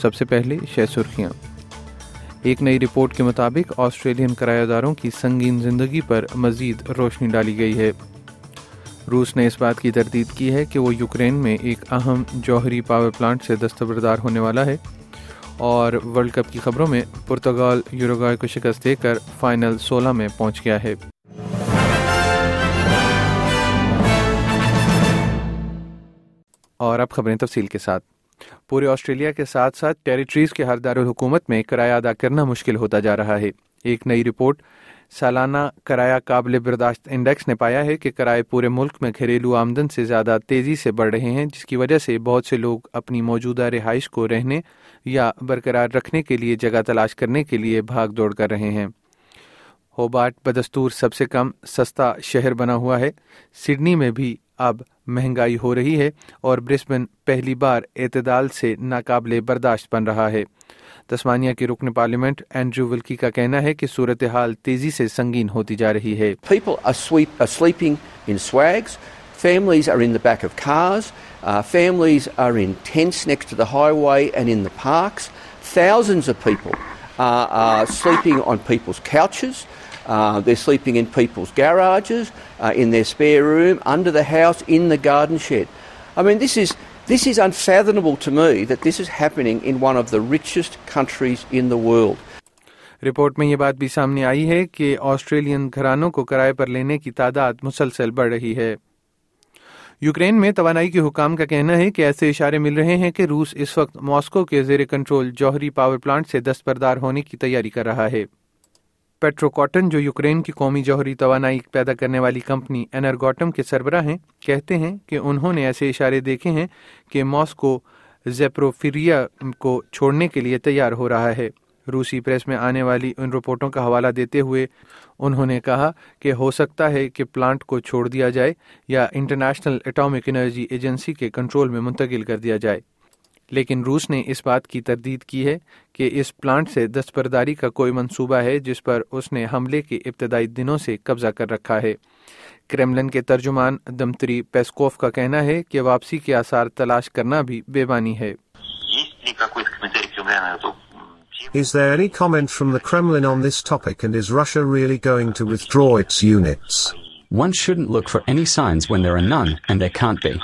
سب سے پہلے شہ سرخیاں۔ ایک نئی رپورٹ کے مطابق آسٹریلین کرایہ داروں کی سنگین زندگی پر مزید روشنی ڈالی گئی ہے۔ روس نے اس بات کی تردید کی ہے کہ وہ یوکرین میں ایک اہم جوہری پاور پلانٹ سے دستبردار ہونے والا ہے اور ورلڈ کپ کی خبروں میں پرتگال یوروگائے کو شکست دے کر فائنل سولہ میں پہنچ گیا ہے۔ اور اب خبریں تفصیل کے ساتھ۔ پورے آسٹریلیا کے ساتھ ساتھ ٹیریٹریز کے ہر دارالحکومت میں کرایہ ادا کرنا مشکل ہوتا جا رہا ہے۔ ایک نئی رپورٹ سالانہ کرایہ قابل برداشت انڈیکس نے پایا ہے کہ کرائے پورے ملک میں گھریلو آمدن سے زیادہ تیزی سے بڑھ رہے ہیں، جس کی وجہ سے بہت سے لوگ اپنی موجودہ رہائش کو رہنے یا برقرار رکھنے کے لیے جگہ تلاش کرنے کے لیے بھاگ دوڑ کر رہے ہیں۔ ہوبارٹ بدستور سب سے کم سستا شہر بنا ہوا ہے۔ سڈنی میں بھی اب مہنگائی ہو رہی ہے اور برسبن پہلی بار اعتدال سے ناقابل برداشت بن رہا ہے تسمانیہ کے رکن پارلیمنٹ اینڈریو ولکی کا کہنا ہے کہ صورتحال تیزی سے سنگین ہوتی جا رہی ہے Families are in the back of cars. Uh, families are in tents next to the highway and in the parks. Thousands of people are, are sleeping on people's couches. Uh, Uh, they're sleeping in people's garages, uh, in their spare room, under the house, in the garden shed. I mean, this is, this is unfathomable to me that this is happening in one of the richest countries in the world. Report میں یہ بات بھی سامنے آئی ہے کہ Australian گھرانوں کو کرائے پر لینے کی تعداد مسلسل بڑھ رہی ہے یوکرین میں توانائی کے حکام کا کہنا ہے کہ ایسے اشارے مل رہے ہیں کہ روس اس وقت ماسکو کے زیر کنٹرول جوہری پاور پلانٹ سے دستبردار ہونے کی تیاری کر رہا ہے پیٹرو کاٹن جو یوکرین کی قومی جوہری توانائی پیدا کرنے والی کمپنی انرگوٹم کے سربراہ ہیں، کہتے ہیں کہ انہوں نے ایسے اشارے دیکھے ہیں کہ ماسکو زیپروفیریا کو چھوڑنے کے لیے تیار ہو رہا ہے۔ روسی پریس میں آنے والی ان رپورٹوں کا حوالہ دیتے ہوئے انہوں نے کہا کہ ہو سکتا ہے کہ پلانٹ کو چھوڑ دیا جائے یا انٹرنیشنل اٹامک انرجی ایجنسی کے کنٹرول میں منتقل کر دیا جائے۔ لیکن روس نے اس بات کی تردید کی ہے کہ اس پلانٹ سے دستبرداری کا کوئی منصوبہ ہے جس پر اس نے حملے کے ابتدائی دنوں سے قبضہ کر رکھا ہے کریملن کے ترجمان دمتری پیسکوف کا کہنا ہے کہ واپسی کے آثار تلاش کرنا بھی بے بانی ہے Is there any comment from the Kremlin on this topic and is Russia really going to withdraw its units? One shouldn't look for any signs when there are none, and there can't be.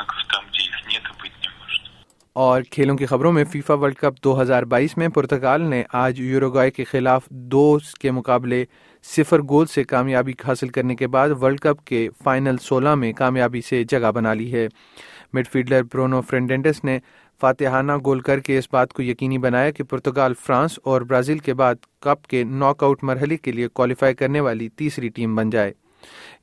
اور کھیلوں کی خبروں میں FIFA world cup دو ہزار بائیس میں پرتگال نے آج یوروگائے کے خلاف دو کے مقابلے صفر گول سے کامیابی حاصل کرنے کے بعد ورلڈ کپ کے فائنل سولہ میں کامیابی سے جگہ بنا لی ہے۔ مڈ فیلڈر برونو فرینڈینڈس نے فاتحانہ گول کر کے اس بات کو یقینی بنایا کہ پرتگال فرانس اور برازیل کے بعد کپ کے ناک آؤٹ مرحلے کے لیے کوالیفائی کرنے والی تیسری ٹیم بن جائے۔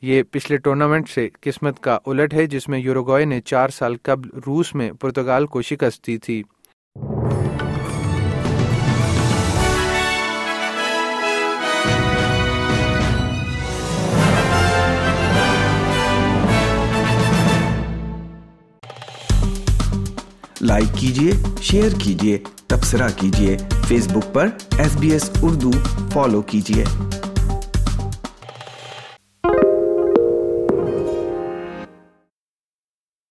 یہ پچھلے ٹورنامنٹ سے قسمت کا الٹ ہے، جس میں یوروگوئے نے چار سال قبل روس میں پرتگال کو شکست دی تھی۔ لائک کیجیے شیئر کیجیے تبصرہ کیجیے فیس بک پر S B S Urdu follow کیجیے